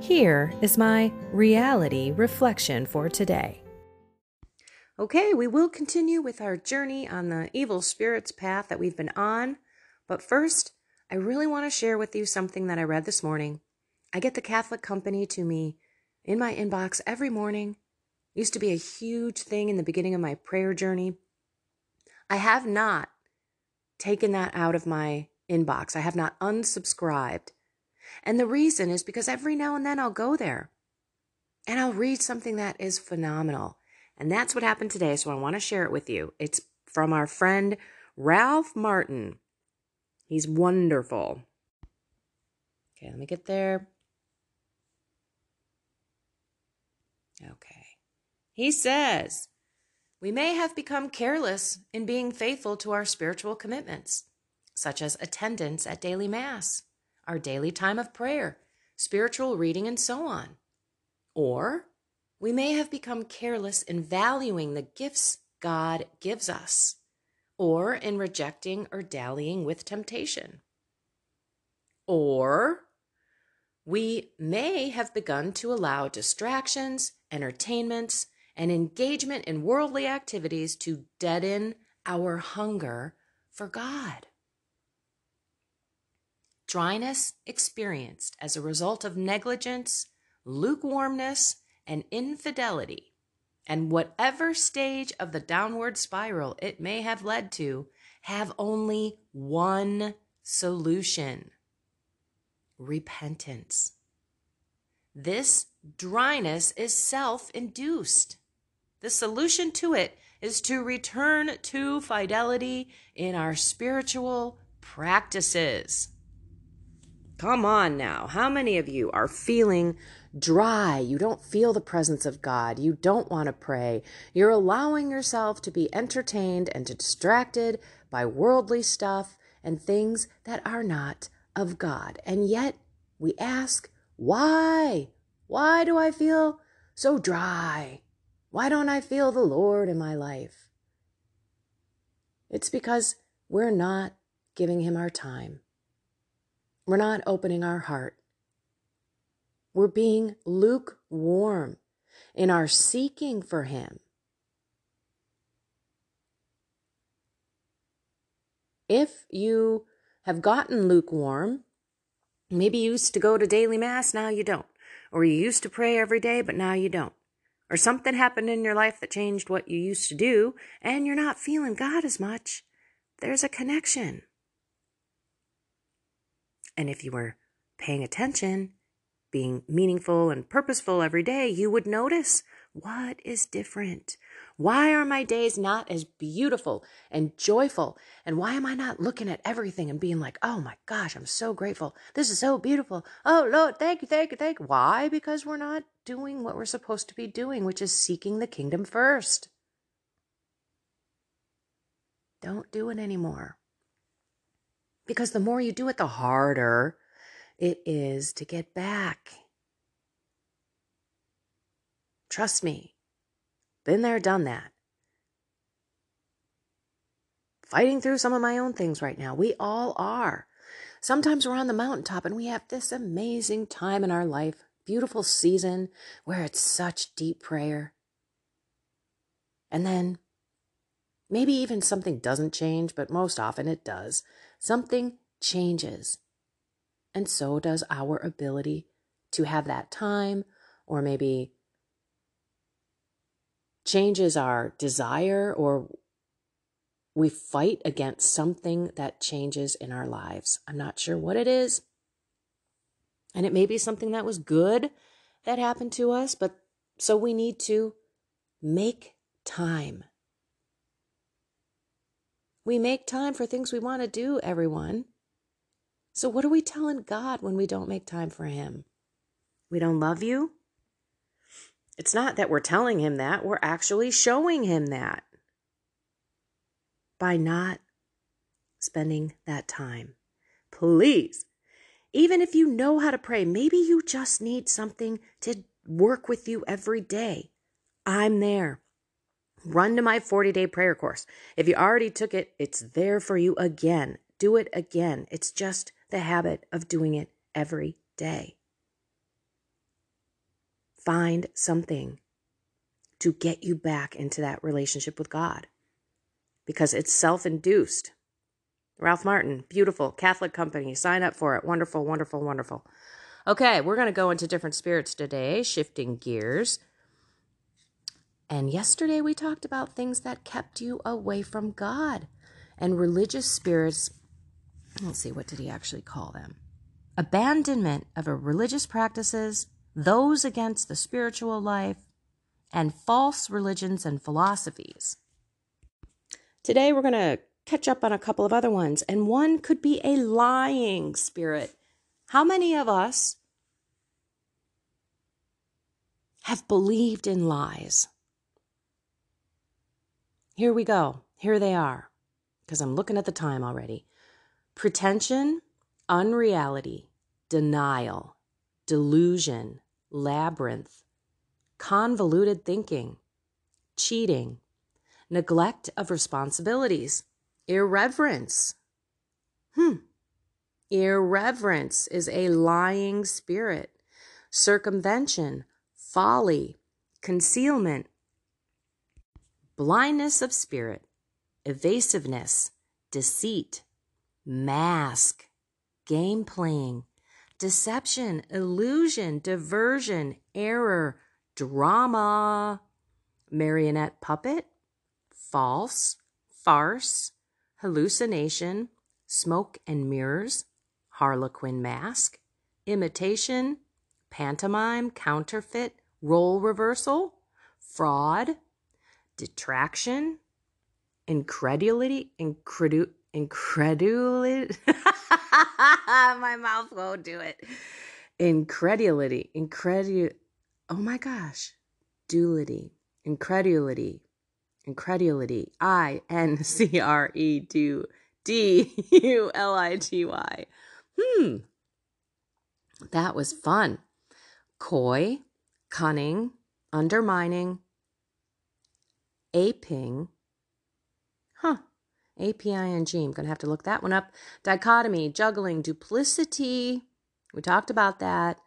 Here is my reality reflection for today. Okay, we will continue with our journey on the evil spirits path that we've been on. But first, I really want to share with you something that I read this morning. I get the Catholic Company to me in my inbox every morning. It used to be a huge thing in the beginning of my prayer journey. I have not taken that out of my inbox. I have not unsubscribed. And the reason is because every now and then I'll go there and I'll read something that is phenomenal. And that's what happened today. So I want to share it with you. It's from our friend Ralph Martin. He's wonderful. Okay, let me get there. Okay. He says, We may have become careless in being faithful to our spiritual commitments, such as attendance at daily Mass our daily time of prayer, spiritual reading, and so on. Or we may have become careless in valuing the gifts God gives us, or in rejecting or dallying with temptation. Or we may have begun to allow distractions, entertainments, and engagement in worldly activities to deaden our hunger for God dryness experienced as a result of negligence, lukewarmness, and infidelity, and whatever stage of the downward spiral it may have led to, have only one solution repentance. This dryness is self induced. The solution to it is to return to fidelity in our spiritual practices. Come on now. How many of you are feeling dry? You don't feel the presence of God. You don't want to pray. You're allowing yourself to be entertained and distracted by worldly stuff and things that are not of God. And yet we ask, why? Why do I feel so dry? Why don't I feel the Lord in my life? It's because we're not giving Him our time. We're not opening our heart. We're being lukewarm in our seeking for Him. If you have gotten lukewarm, maybe you used to go to daily mass, now you don't. Or you used to pray every day, but now you don't. Or something happened in your life that changed what you used to do, and you're not feeling God as much. There's a connection. And if you were paying attention, being meaningful and purposeful every day, you would notice what is different. Why are my days not as beautiful and joyful? And why am I not looking at everything and being like, oh my gosh, I'm so grateful. This is so beautiful. Oh Lord, thank you, thank you, thank you. Why? Because we're not doing what we're supposed to be doing, which is seeking the kingdom first. Don't do it anymore. Because the more you do it, the harder it is to get back. Trust me. Been there, done that. Fighting through some of my own things right now. We all are. Sometimes we're on the mountaintop and we have this amazing time in our life, beautiful season where it's such deep prayer. And then maybe even something doesn't change, but most often it does. Something changes. And so does our ability to have that time or maybe changes our desire or we fight against something that changes in our lives. I'm not sure what it is. And it may be something that was good that happened to us, but so we need to make time. We make time for things we want to do, everyone. So, what are we telling God when we don't make time for Him? We don't love you? It's not that we're telling Him that, we're actually showing Him that by not spending that time. Please, even if you know how to pray, maybe you just need something to work with you every day. I'm there. Run to my 40 day prayer course. If you already took it, it's there for you again. Do it again. It's just the habit of doing it every day. Find something to get you back into that relationship with God because it's self induced. Ralph Martin, beautiful Catholic company. Sign up for it. Wonderful, wonderful, wonderful. Okay, we're going to go into different spirits today, shifting gears. And yesterday we talked about things that kept you away from God and religious spirits let's see, what did he actually call them? Abandonment of religious practices, those against the spiritual life, and false religions and philosophies. Today we're going to catch up on a couple of other ones, and one could be a lying spirit. How many of us have believed in lies? Here we go. Here they are, because I'm looking at the time already. Pretension, unreality, denial, delusion, labyrinth, convoluted thinking, cheating, neglect of responsibilities, irreverence. Hmm. Irreverence is a lying spirit, circumvention, folly, concealment, blindness of spirit, evasiveness, deceit, mask, game playing, deception, illusion, diversion, error, drama, marionette puppet, false, farce, hallucination, smoke and mirrors, harlequin mask, imitation, pantomime, counterfeit, role reversal, fraud, detraction, incredulity, incredu- incredulity. my mouth won't do it. Incredulity, incredu. Oh my gosh, duality, incredulity, incredulity. I N C R E D U L I T Y. Hmm, that was fun. Coy, cunning, undermining, aping. Huh. API and G. I'm going to have to look that one up. Dichotomy, juggling, duplicity. We talked about that.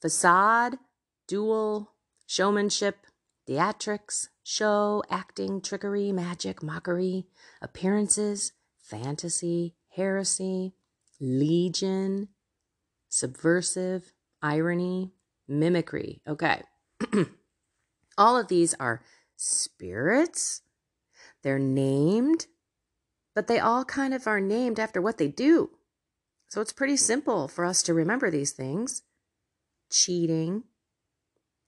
Facade, dual, showmanship, theatrics, show, acting, trickery, magic, mockery, appearances, fantasy, heresy, legion, subversive, irony, mimicry. Okay. All of these are spirits. They're named but they all kind of are named after what they do. So it's pretty simple for us to remember these things cheating,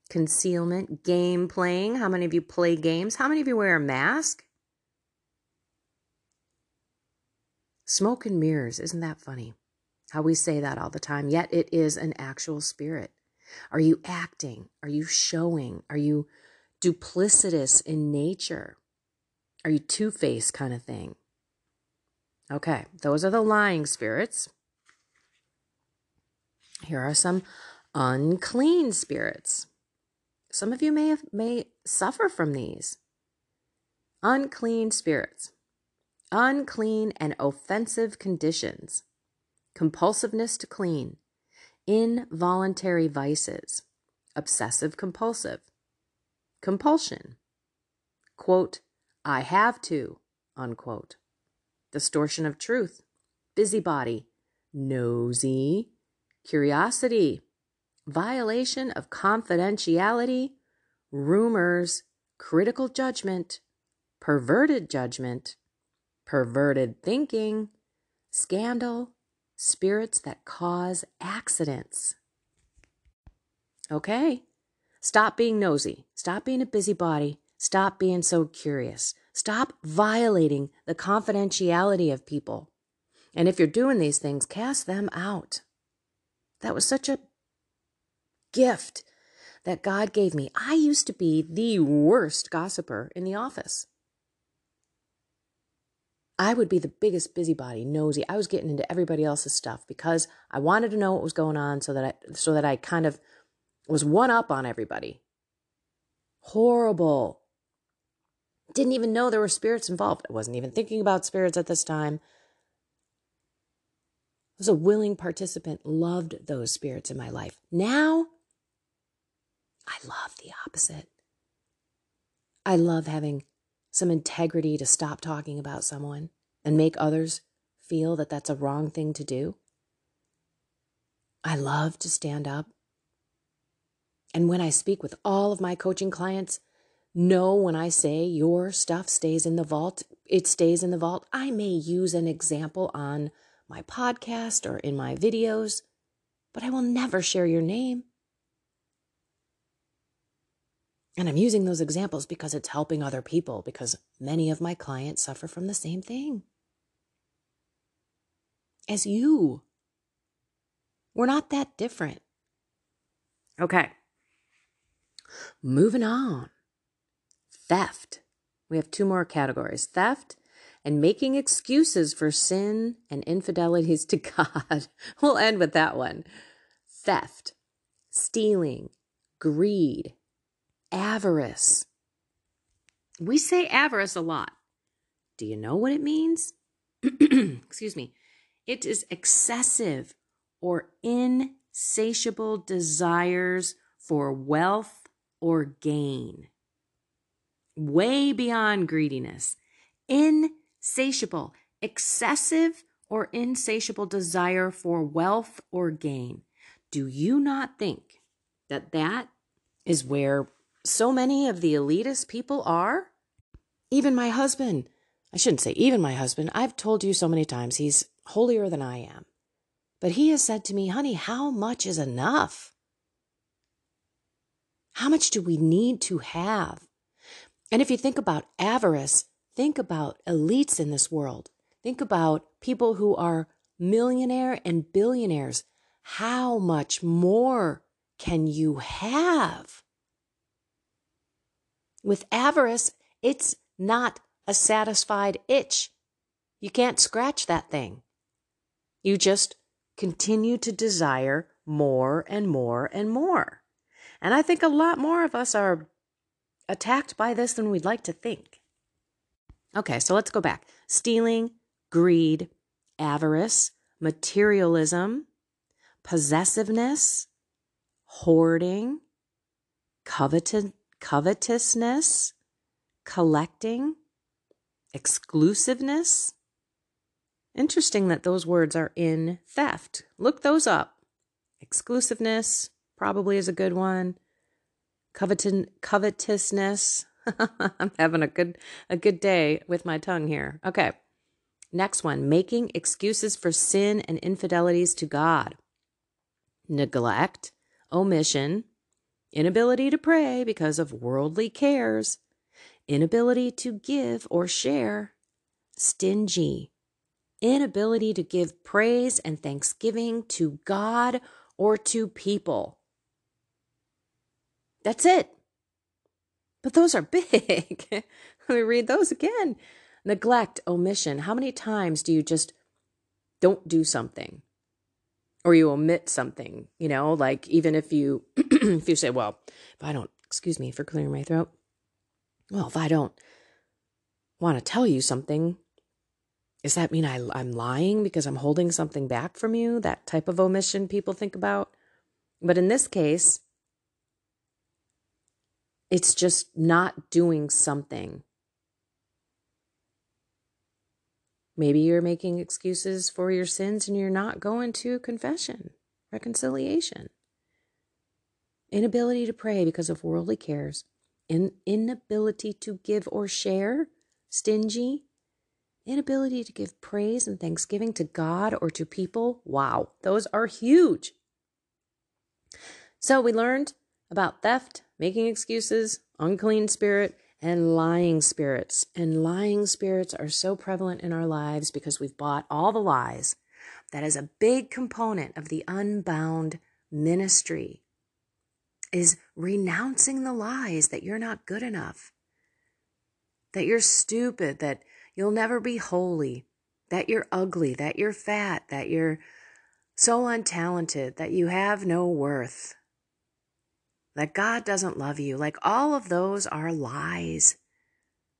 concealment, game playing. How many of you play games? How many of you wear a mask? Smoke and mirrors. Isn't that funny? How we say that all the time, yet it is an actual spirit. Are you acting? Are you showing? Are you duplicitous in nature? Are you two faced kind of thing? Okay, those are the lying spirits. Here are some unclean spirits. Some of you may have, may suffer from these. Unclean spirits. Unclean and offensive conditions. Compulsiveness to clean. Involuntary vices. Obsessive compulsive. Compulsion. Quote, I have to, unquote. Distortion of truth, busybody, nosy, curiosity, violation of confidentiality, rumors, critical judgment, perverted judgment, perverted thinking, scandal, spirits that cause accidents. Okay? Stop being nosy. Stop being a busybody. Stop being so curious. Stop violating the confidentiality of people. And if you're doing these things, cast them out. That was such a gift that God gave me. I used to be the worst gossiper in the office. I would be the biggest busybody, nosy. I was getting into everybody else's stuff because I wanted to know what was going on so that I so that I kind of was one up on everybody. Horrible. Didn't even know there were spirits involved. I wasn't even thinking about spirits at this time. I was a willing participant, loved those spirits in my life. Now, I love the opposite. I love having some integrity to stop talking about someone and make others feel that that's a wrong thing to do. I love to stand up and when I speak with all of my coaching clients, know when I say your stuff stays in the vault, it stays in the vault. I may use an example on my podcast or in my videos, but I will never share your name. And I'm using those examples because it's helping other people, because many of my clients suffer from the same thing as you. We're not that different. Okay. Moving on. Theft. We have two more categories theft and making excuses for sin and infidelities to God. we'll end with that one. Theft, stealing, greed, avarice. We say avarice a lot. Do you know what it means? Excuse me. It is excessive or insatiable desires for wealth or gain. Way beyond greediness, insatiable, excessive or insatiable desire for wealth or gain. Do you not think that that is where so many of the elitist people are? Even my husband, I shouldn't say even my husband, I've told you so many times he's holier than I am. But he has said to me, honey, how much is enough? How much do we need to have? And if you think about avarice, think about elites in this world. Think about people who are millionaire and billionaires. How much more can you have? With avarice, it's not a satisfied itch. You can't scratch that thing. You just continue to desire more and more and more. And I think a lot more of us are attacked by this than we'd like to think. Okay, so let's go back stealing, greed, avarice, materialism, possessiveness, hoarding, coveted, covetousness, collecting, exclusiveness. Interesting that those words are in theft. Look those up. Exclusiveness, probably is a good one. Covetousness. I'm having a good a good day with my tongue here. Okay. Next one, making excuses for sin and infidelities to God. Neglect, omission, inability to pray because of worldly cares, inability to give or share, stingy, inability to give praise and thanksgiving to God or to people. That's it. But those are big. Let me read those again. Neglect, omission. How many times do you just don't do something? Or you omit something, you know, like even if you if you say, well, if I don't, excuse me for clearing my throat. Well, if I don't want to tell you something, does that mean I, I'm lying because I'm holding something back from you? That type of omission people think about. But in this case, it's just not doing something. Maybe you're making excuses for your sins and you're not going to confession, reconciliation. Inability to pray because of worldly cares, in, inability to give or share, stingy, inability to give praise and thanksgiving to God or to people. Wow, those are huge. So we learned about theft, making excuses, unclean spirit, and lying spirits. And lying spirits are so prevalent in our lives because we've bought all the lies. That is a big component of the unbound ministry is renouncing the lies that you're not good enough, that you're stupid, that you'll never be holy, that you're ugly, that you're fat, that you're so untalented, that you have no worth, that God doesn't love you. Like all of those are lies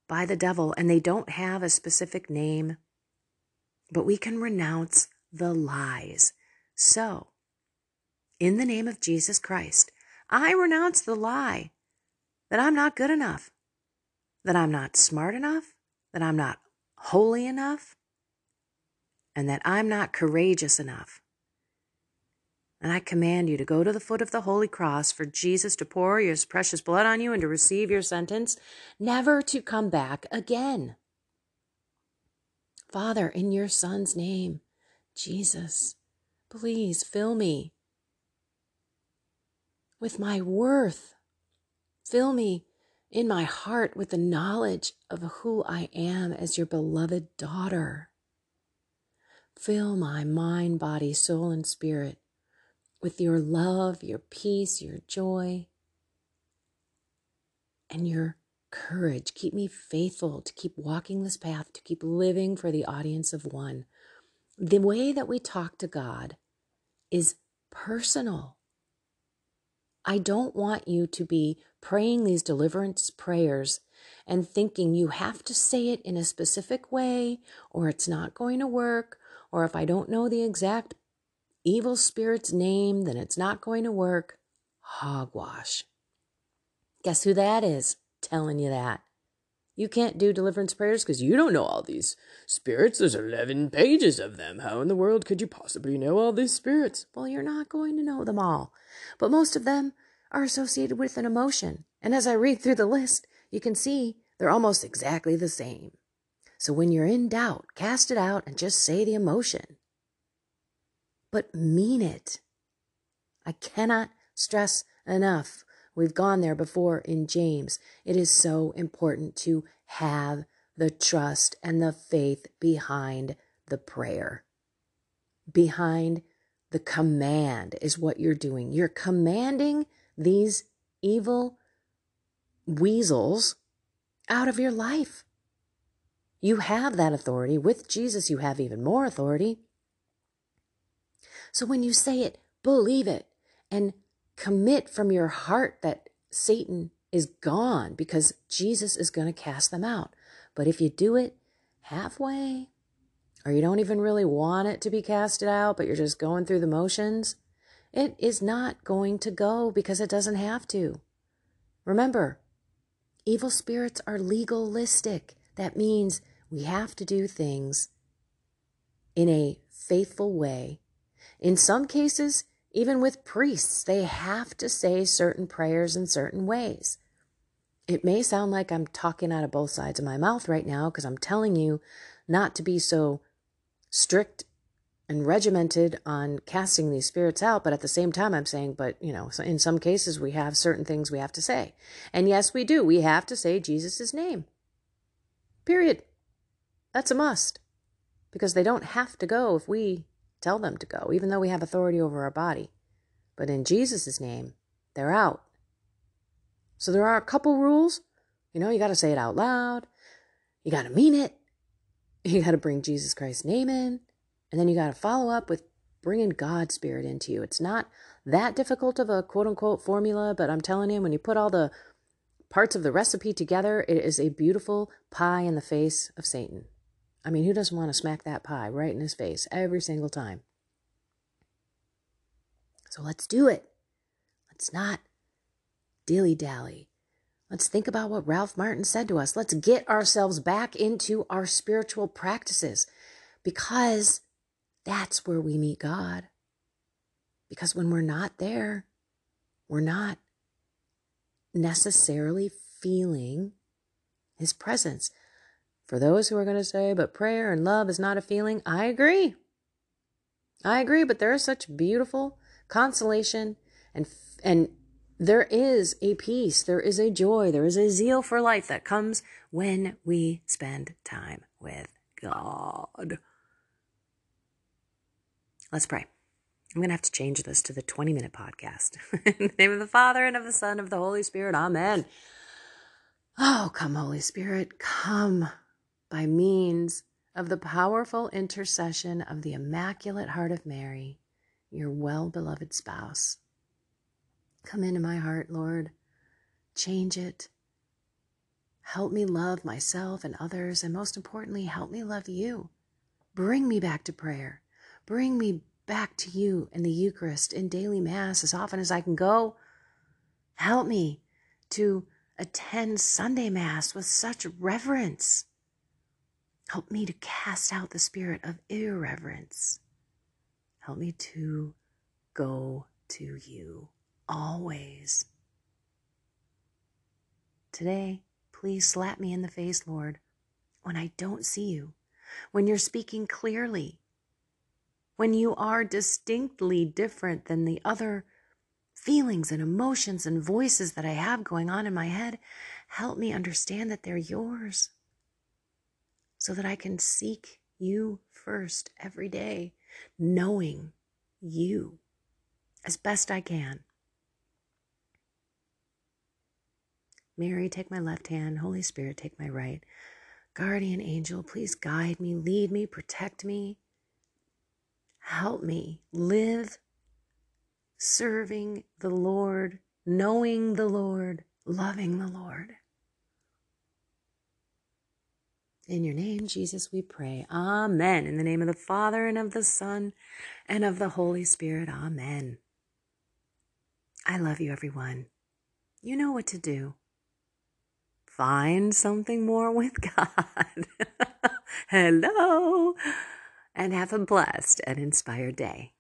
by the devil, and they don't have a specific name, but we can renounce the lies. So, in the name of Jesus Christ, I renounce the lie that I'm not good enough, that I'm not smart enough, that I'm not holy enough, and that I'm not courageous enough. And I command you to go to the foot of the holy cross for Jesus to pour his precious blood on you and to receive your sentence, never to come back again. Father, in your Son's name, Jesus, please fill me with my worth. Fill me in my heart with the knowledge of who I am as your beloved daughter. Fill my mind, body, soul, and spirit with your love, your peace, your joy, and your courage. Keep me faithful to keep walking this path, to keep living for the audience of one. The way that we talk to God is personal. I don't want you to be praying these deliverance prayers and thinking you have to say it in a specific way or it's not going to work or if I don't know the exact evil spirit's name, then it's not going to work. Hogwash. Guess who that is telling you that? You can't do deliverance prayers because you don't know all these spirits. There's 11 pages of them. How in the world could you possibly know all these spirits? Well, you're not going to know them all. But most of them are associated with an emotion. And as I read through the list, you can see they're almost exactly the same. So when you're in doubt, cast it out and just say the emotion. But mean it. I cannot stress enough We've gone there before in James. It is so important to have the trust and the faith behind the prayer. Behind the command is what you're doing. You're commanding these evil weasels out of your life. You have that authority. With Jesus, you have even more authority. So when you say it, believe it and commit from your heart that Satan is gone because Jesus is going to cast them out. But if you do it halfway, or you don't even really want it to be casted out, but you're just going through the motions, it is not going to go because it doesn't have to. Remember, evil spirits are legalistic. That means we have to do things in a faithful way. In some cases, even with priests, they have to say certain prayers in certain ways. It may sound like I'm talking out of both sides of my mouth right now because I'm telling you not to be so strict and regimented on casting these spirits out, but at the same time, I'm saying, but you know, in some cases, we have certain things we have to say. And yes, we do. We have to say Jesus' name. Period. That's a must because they don't have to go if we tell them to go, even though we have authority over our body. But in Jesus' name, they're out. So there are a couple rules. You know, you got to say it out loud. You got to mean it. You got to bring Jesus Christ's name in. And then you got to follow up with bringing God's Spirit into you. It's not that difficult of a quote unquote formula, but I'm telling you, when you put all the parts of the recipe together, it is a beautiful pie in the face of Satan. I mean, who doesn't want to smack that pie right in his face every single time? So let's do it. Let's not dilly dally. Let's think about what Ralph Martin said to us. Let's get ourselves back into our spiritual practices because that's where we meet God. Because when we're not there, we're not necessarily feeling his presence. For those who are going to say, but prayer and love is not a feeling, I agree. I agree, but there is such beautiful consolation and and there is a peace, there is a joy, there is a zeal for life that comes when we spend time with God. Let's pray. I'm going to have to change this to the 20 minute podcast. In the name of the Father and of the Son and of the Holy Spirit. Amen. Oh, come, Holy Spirit, come by means of the powerful intercession of the Immaculate Heart of Mary, your well beloved spouse. Come into my heart, Lord. Change it. Help me love myself and others, and most importantly, help me love you. Bring me back to prayer. Bring me back to you in the Eucharist, in daily Mass, as often as I can go. Help me to attend Sunday Mass with such reverence. Help me to cast out the spirit of irreverence. Help me to go to you always. Today, please slap me in the face, Lord, when I don't see you, when you're speaking clearly, when you are distinctly different than the other feelings and emotions and voices that I have going on in my head. Help me understand that they're yours so that I can seek you first every day, knowing you as best I can. Mary, take my left hand. Holy Spirit, take my right. Guardian angel, please guide me, lead me, protect me. Help me live serving the Lord, knowing the Lord, loving the Lord. In your name, Jesus, we pray. Amen. In the name of the Father and of the Son and of the Holy Spirit. Amen. I love you, everyone. You know what to do find something more with God. Hello. And have a blessed and inspired day.